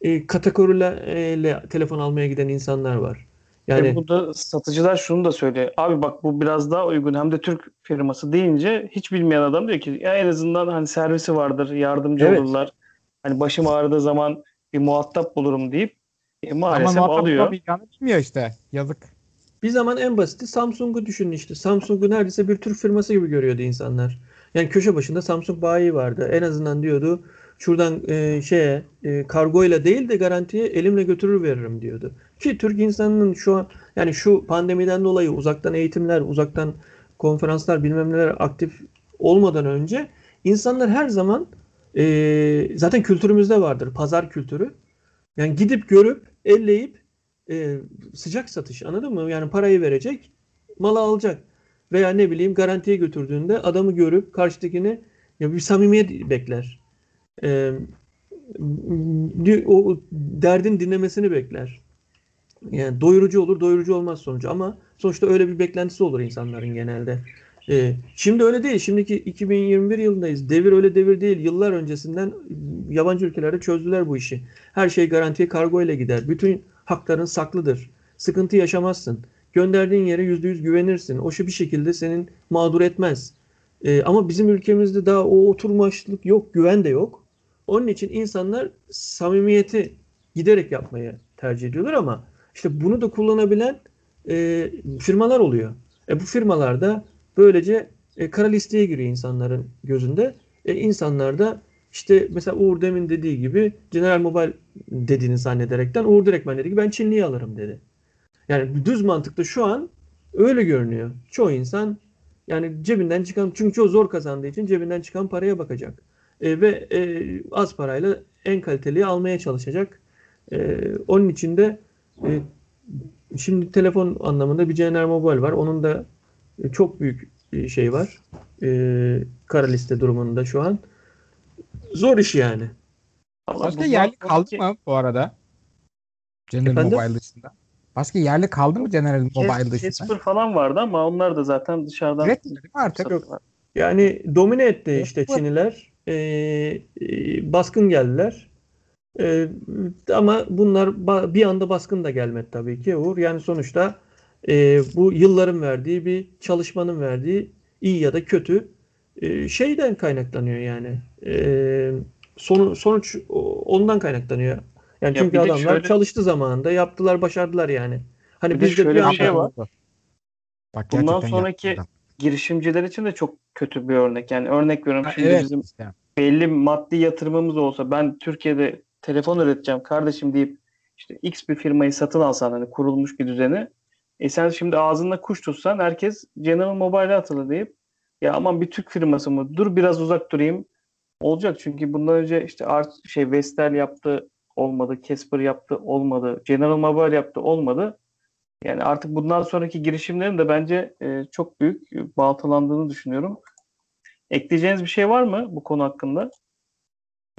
e, kategoriyle telefon almaya giden insanlar var. Yani Yani burada satıcılar şunu da söylüyor. Abi bak bu biraz daha uygun hem de Türk firması deyince hiç bilmeyen adam diyor ki ya en azından hani servisi vardır, yardımcı Evet. olurlar. Hani başım ağrıdığı zaman bir muhatap bulurum deyip e, maalesef Ama muhatap alıyor. olamayacağını bilmiyor işte. Yazık. bir zaman en basiti Samsung'u düşünün işte. Samsung'u neredeyse bir Türk firması gibi görüyordu insanlar. Yani köşe başında Samsung bayi vardı. En azından diyordu şuradan e, şeye e, kargoyla değil de garantiye elimle götürür veririm diyordu. Ki Türk insanının şu an yani şu pandemiden dolayı uzaktan eğitimler, uzaktan konferanslar bilmem neler aktif olmadan önce insanlar her zaman e, zaten kültürümüzde vardır pazar kültürü. Yani gidip görüp elleyip e, sıcak satış anladın mı? Yani parayı verecek, malı alacak. Veya ne bileyim garantiye götürdüğünde adamı görüp karşıdakini ya bir samimiyet bekler. E, o derdin dinlemesini bekler. Yani doyurucu olur, doyurucu olmaz sonucu ama sonuçta öyle bir beklentisi olur insanların genelde. E, şimdi öyle değil. Şimdiki 2021 yılındayız. Devir öyle devir değil. Yıllar öncesinden yabancı ülkelerde çözdüler bu işi. Her şey garantiye kargo ile gider. Bütün hakların saklıdır. Sıkıntı yaşamazsın. Gönderdiğin yere yüzde yüz güvenirsin. O şey bir şekilde senin mağdur etmez. Ee, ama bizim ülkemizde daha o oturmaşlık yok, güven de yok. Onun için insanlar samimiyeti giderek yapmaya tercih ediyorlar ama işte bunu da kullanabilen e, firmalar oluyor. E, bu firmalar da böylece e, kara listeye giriyor insanların gözünde. E, insanlar da işte mesela Uğur demin dediği gibi General Mobile dediğini zannederekten Uğur direktmen dedi ki ben Çinli'yi alırım dedi. Yani düz mantıkta şu an öyle görünüyor. Çoğu insan yani cebinden çıkan çünkü çoğu zor kazandığı için cebinden çıkan paraya bakacak. E, ve e, az parayla en kaliteliyi almaya çalışacak. E, onun için de e, şimdi telefon anlamında bir General Mobile var. Onun da çok büyük bir şey var. E, kara liste durumunda şu an. Zor iş yani. Başka yerli kaldı mı bu arada? General Efendim? Mobile dışında. Başka yerli kaldı mı General Mobile dışında? Casper falan vardı ama onlar da zaten dışarıdan Evet değil mi artık? satıyorlar. Yani domine etti işte Çiniler. E, e, baskın geldiler. E, ama bunlar ba- bir anda baskın da gelmedi tabii ki Uğur. Yani sonuçta e, bu yılların verdiği bir çalışmanın verdiği iyi ya da kötü e, şeyden kaynaklanıyor yani. E, sonu, sonuç ondan kaynaklanıyor. Yani Ya çünkü bir adamlar şöyle- çalıştı zamanında, yaptılar, başardılar yani. Hani Bir de bizde şöyle bir bir anda şey var. Bak, Bundan sonraki yaptı adam. girişimciler için de çok kötü bir örnek. Yani örnek veriyorum Ha, şimdi evet, bizim işte. belli maddi yatırımımız olsa ben Türkiye'de telefon üreteceğim kardeşim deyip işte X bir firmayı satın alsan hani kurulmuş bir düzeni e sen şimdi ağzında kuş tutsan herkes General Mobile'e atılır deyip ya aman bir Türk firması mı dur biraz uzak durayım olacak çünkü bundan önce işte Art şey Vestel yaptı olmadı Casper yaptı olmadı General Mobile yaptı olmadı yani artık bundan sonraki girişimlerin de bence e, çok büyük baltalandığını düşünüyorum. Ekleyeceğiniz bir şey var mı bu konu hakkında?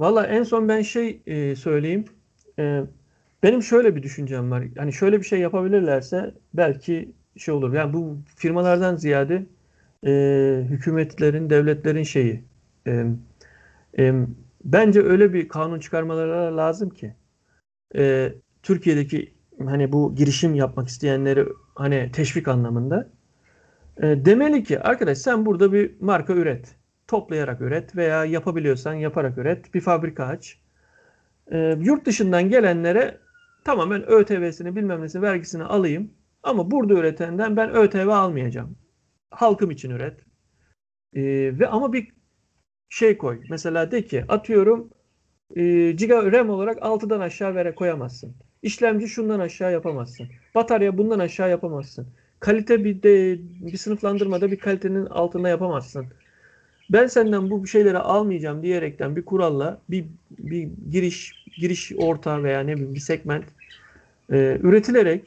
Valla en son ben şey e, söyleyeyim. E, benim şöyle bir düşüncem var. Hani şöyle bir şey yapabilirlerse belki şey olur. Yani bu firmalardan ziyade e, hükümetlerin, devletlerin şeyi. E, e, bence öyle bir kanun çıkarmaları lazım ki e, Türkiye'deki hani bu girişim yapmak isteyenleri hani teşvik anlamında e, demeli ki arkadaş sen burada bir marka üret. Toplayarak üret veya yapabiliyorsan yaparak üret. Bir fabrika aç. E, yurt dışından gelenlere tamamen ÖTV'sini bilmem nesini vergisini alayım. Ama burada üretenden ben ÖTV almayacağım. Halkım için üret. E, ve ama bir şey koy. Mesela de ki atıyorum e, giga RAM olarak 6'dan aşağı vere koyamazsın. İşlemci şundan aşağı yapamazsın. Batarya bundan aşağı yapamazsın. Kalite bir de bir sınıflandırmada bir kalitenin altında yapamazsın. Ben senden bu şeyleri almayacağım diyerekten bir kuralla bir bir giriş giriş orta veya ne bileyim bir segment e, üretilerek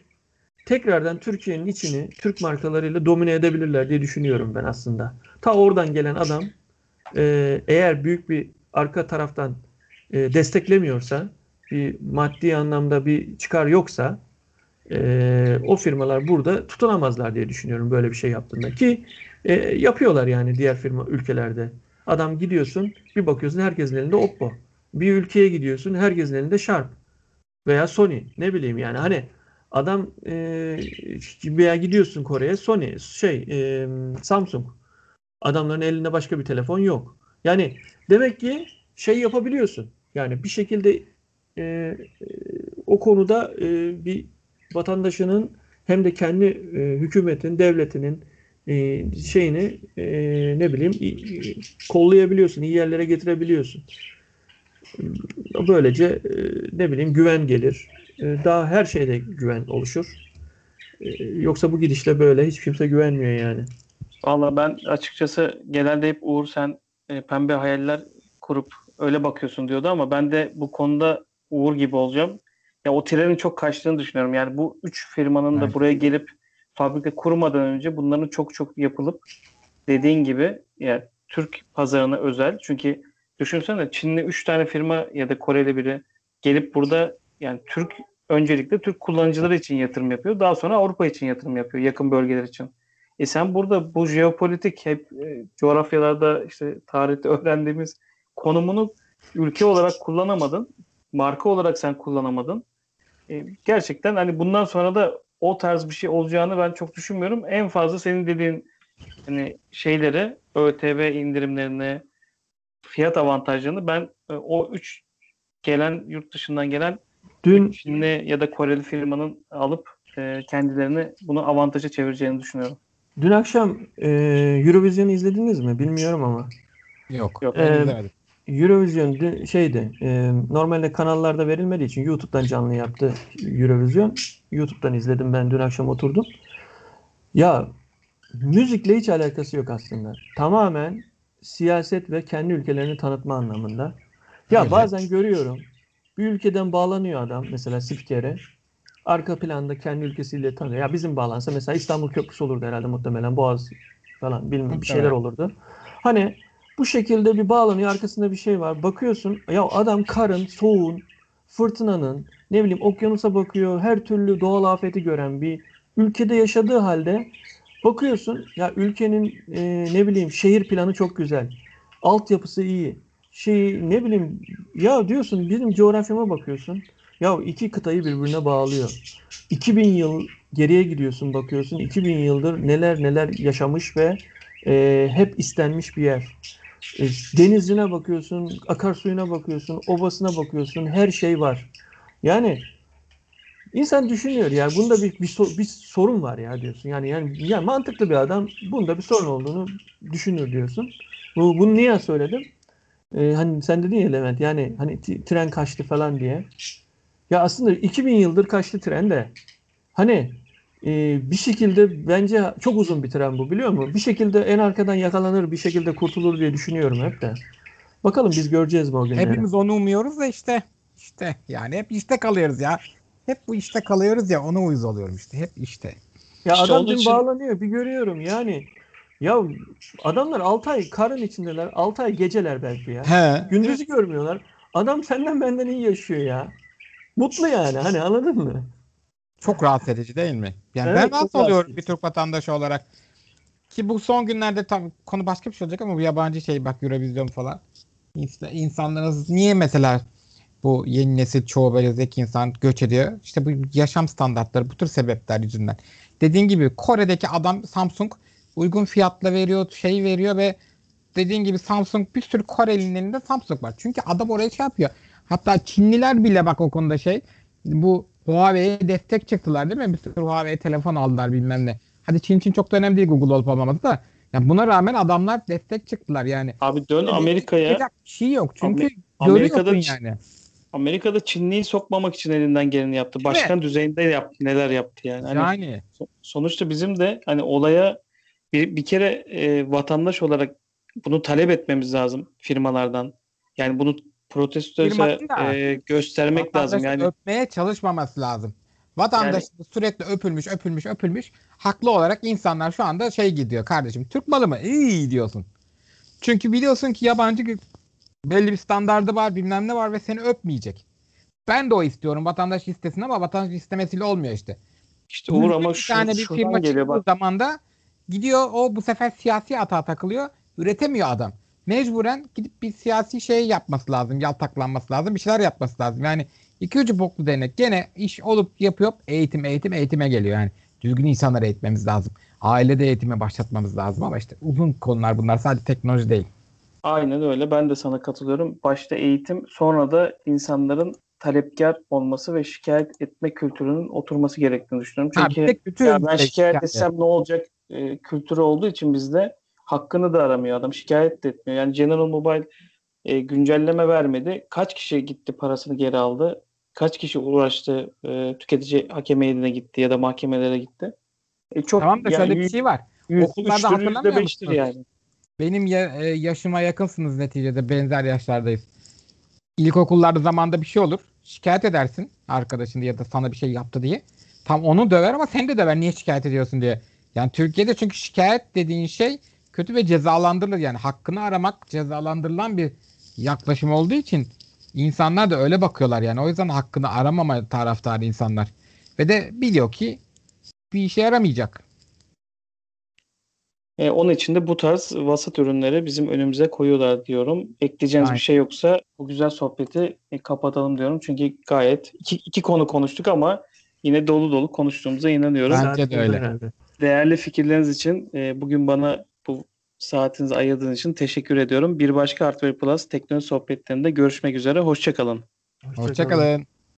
tekrardan Türkiye'nin içini Türk markalarıyla domine edebilirler diye düşünüyorum ben aslında. Ta oradan gelen adam e, eğer büyük bir arka taraftan e, desteklemiyorsa, bir maddi anlamda bir çıkar yoksa e, o firmalar burada tutunamazlar diye düşünüyorum böyle bir şey yaptığında. Ki e, yapıyorlar yani diğer firma ülkelerde. Adam gidiyorsun bir bakıyorsun herkesin elinde Oppo. Bir ülkeye gidiyorsun herkesin elinde Sharp veya Sony ne bileyim yani hani adam e, veya gidiyorsun Kore'ye Sony şey e, Samsung adamların elinde başka bir telefon yok. Yani demek ki şey yapabiliyorsun. Yani bir şekilde e, e, o konuda e, bir vatandaşının hem de kendi e, hükümetin, devletinin e, şeyini e, ne bileyim kollayabiliyorsun, iyi yerlere getirebiliyorsun. Böylece e, ne bileyim güven gelir. E, daha her şeyde güven oluşur. E, yoksa bu gidişle böyle hiç kimse güvenmiyor yani. Valla ben açıkçası genelde hep Uğur sen e, pembe hayaller kurup öyle bakıyorsun diyordu ama ben de bu konuda Uğur gibi olacağım. Ya o trenin çok kaçtığını düşünüyorum. Yani bu üç firmanın da Evet. buraya gelip fabrika kurmadan önce bunların çok çok yapılıp dediğin gibi yani Türk pazarına özel. Çünkü düşünsene Çinli üç tane firma ya da Koreli biri gelip burada yani Türk öncelikle Türk kullanıcıları için yatırım yapıyor. Daha sonra Avrupa için yatırım yapıyor. Yakın bölgeler için. E sen burada bu jeopolitik hep e, coğrafyalarda işte tarihte öğrendiğimiz konumunu ülke olarak kullanamadın. Marka olarak sen kullanamadın. E, gerçekten hani bundan sonra da o tarz bir şey olacağını ben çok düşünmüyorum. En fazla senin dediğin hani şeylere ÖTV indirimlerine fiyat avantajlarını ben e, o üç gelen yurt dışından gelen Dün Çinli ya da Koreli firmanın alıp e, kendilerini bunu avantaja çevireceğini düşünüyorum. dün akşam e, Eurovision'u izlediniz mi? Bilmiyorum ama. Yok. Yok. Ee, izlemedim. Eurovision şeydi. e, normalde kanallarda verilmediği için YouTube'dan canlı yaptı Eurovision. YouTube'dan izledim ben dün akşam oturdum. Ya müzikle hiç alakası yok aslında. Tamamen siyaset ve kendi ülkelerini tanıtma anlamında. Ya Öyle. bazen görüyorum bir ülkeden bağlanıyor adam mesela spikere. Arka planda kendi ülkesiyle tanıyor. Ya bizim bağlansa mesela İstanbul Köprüsü olurdu herhalde muhtemelen. Boğaz falan bilmem bir şeyler olurdu. Hani bu şekilde bir bağlanıyor arkasında bir şey var. Bakıyorsun ya adam karın, soğuğun, fırtınanın ne bileyim okyanusa bakıyor. Her türlü doğal afeti gören bir ülkede yaşadığı halde bakıyorsun ya ülkenin e, ne bileyim şehir planı çok güzel. Altyapısı iyi. Şey ne bileyim ya diyorsun bizim coğrafyama bakıyorsun. Ya iki kıtayı birbirine bağlıyor. 2000 yıl geriye gidiyorsun bakıyorsun. 2000 yıldır neler neler yaşamış ve e, hep istenmiş bir yer. Denizine bakıyorsun, akarsuyuna bakıyorsun, obasına bakıyorsun. Her şey var. Yani insan düşünüyor ya bunda bir, bir, so- bir sorun var ya diyorsun. Yani yani ya mantıklı bir adam bunda bir sorun olduğunu düşünür diyorsun. Bu bunu niye söyledim? Ee, hani sen dedin ya Levent yani hani tren kaçtı falan diye. Ya aslında 2000 yıldır kaçtı tren de. Hani e, bir şekilde bence çok uzun bir tren bu biliyor musun? Bir şekilde en arkadan yakalanır bir şekilde kurtulur diye düşünüyorum hep de. Bakalım biz göreceğiz mi o günleri. Hepimiz onu umuyoruz da işte işte yani hep işte kalıyoruz ya. Hep bu işte kalıyoruz ya ona uyuz oluyorum işte. Hep işte. Ya İşte adam için- bağlanıyor bir görüyorum yani. Ya adamlar 6 ay karın içindeler. 6 ay geceler belki ya. He. Gündüzü görmüyorlar. Adam senden benden iyi yaşıyor ya. Mutlu yani hani anladın mı? Çok rahatsız edici değil mi? Yani Evet, ben rahatsız oluyorum bir Türk vatandaşı olarak. Ki bu son günlerde tam konu başka bir şey olacak ama bu yabancı şey bak Eurovision falan. İşte insanlarınız niye mesela bu yeni nesil çoğu böyle zeki insan göç ediyor? İşte bu yaşam standartları bu tür sebepler yüzünden. Dediğin gibi Kore'deki adam Samsung uygun fiyatla veriyor, şey veriyor ve dediğin gibi Samsung bir sürü Koreli'nin elinde Samsung var. Çünkü adam oraya şey yapıyor. Hatta Çinliler bile bak o konuda şey bu Huawei'ye destek çıktılar değil mi? Bir sürü Huawei telefon aldılar bilmem ne. Hadi Çin için çok da önemli değil Google olup olmaması da. Ya buna rağmen adamlar destek çıktılar yani. Abi dön Amerika'ya. Bir şey yok. Çünkü Amerika'da görüyorsun Ç- yani. Amerika'da Çinliyi sokmamak için elinden geleni yaptı. Değil mi? Başkan düzeyinde yaptı. Neler yaptı yani. Hani Yani. so- sonuçta bizim de hani olaya bir, bir kere e, vatandaş olarak bunu talep etmemiz lazım firmalardan. Yani bunu da e, göstermek lazım. Yani öpmeye çalışmaması lazım. Vatandaş sürekli öpülmüş, öpülmüş, öpülmüş. Haklı olarak insanlar şu anda şey gidiyor kardeşim. Türk malı mı? İyi diyorsun. Çünkü biliyorsun ki yabancı belli bir standardı var, bilmem ne var ve seni öpmeyecek. Ben de o istiyorum. Vatandaş istesin ama vatandaş istemesiyle olmuyor işte. işte Uğur ama bir şu, tane bir firma geliyor bak. zaman da gidiyor o bu sefer siyasi hata takılıyor. Üretemiyor adam. Mecburen gidip bir siyasi şey yapması lazım. Yaltaklanması lazım. Bir şeyler yapması lazım. Yani iki ucu boklu denek. Gene iş olup yapıyor. Eğitim eğitim eğitime geliyor yani. Düzgün insanları eğitmemiz lazım. Ailede eğitime başlatmamız lazım ama işte uzun konular bunlar. Sadece teknoloji değil. Aynen öyle. Ben de sana katılıyorum. Başta eğitim, sonra da insanların talepkar olması ve şikayet etme kültürünün oturması gerektiğini düşünüyorum. Ha, Çünkü bütün ya ben şey şikayet şikayet. etsem ne olacak e, kültürü olduğu için bizde hakkını da aramıyor adam. Şikayet de etmiyor. Yani General Mobile e, güncelleme vermedi. Kaç kişi gitti parasını geri aldı? Kaç kişi uğraştı e, tüketici hakem heyetine gitti ya da mahkemelere gitti? E, çok Tamam da yani şöyle bir şey var. okullarda hatırlamıyor musunuz? yani. Benim ya- e, yaşıma yakınsınız neticede benzer yaşlardayız. İlkokullarda zamanda bir şey olur. Şikayet edersin arkadaşın ya da sana bir şey yaptı diye. Tam onu döver ama sen de döver niye şikayet ediyorsun diye. Yani Türkiye'de çünkü şikayet dediğin şey kötü ve cezalandırılır. Yani hakkını aramak cezalandırılan bir yaklaşım olduğu için insanlar da öyle bakıyorlar yani. O yüzden hakkını aramama taraftarı insanlar. Ve de biliyor ki bir işe yaramayacak. E, onun için de bu tarz vasat ürünleri bizim önümüze koyuyorlar diyorum. Ekleyeceğiniz Aynen. bir şey yoksa bu güzel sohbeti e, kapatalım diyorum. Çünkü gayet iki, iki konu konuştuk ama yine dolu dolu konuştuğumuza inanıyorum. Bence de öyle. herhalde. Değerli fikirleriniz için e, bugün bana saatinizi ayırdığınız için teşekkür ediyorum. Bir başka Hardware Plus teknoloji sohbetlerinde görüşmek üzere. Hoşçakalın. Hoşça kalın. Hoşçakalın.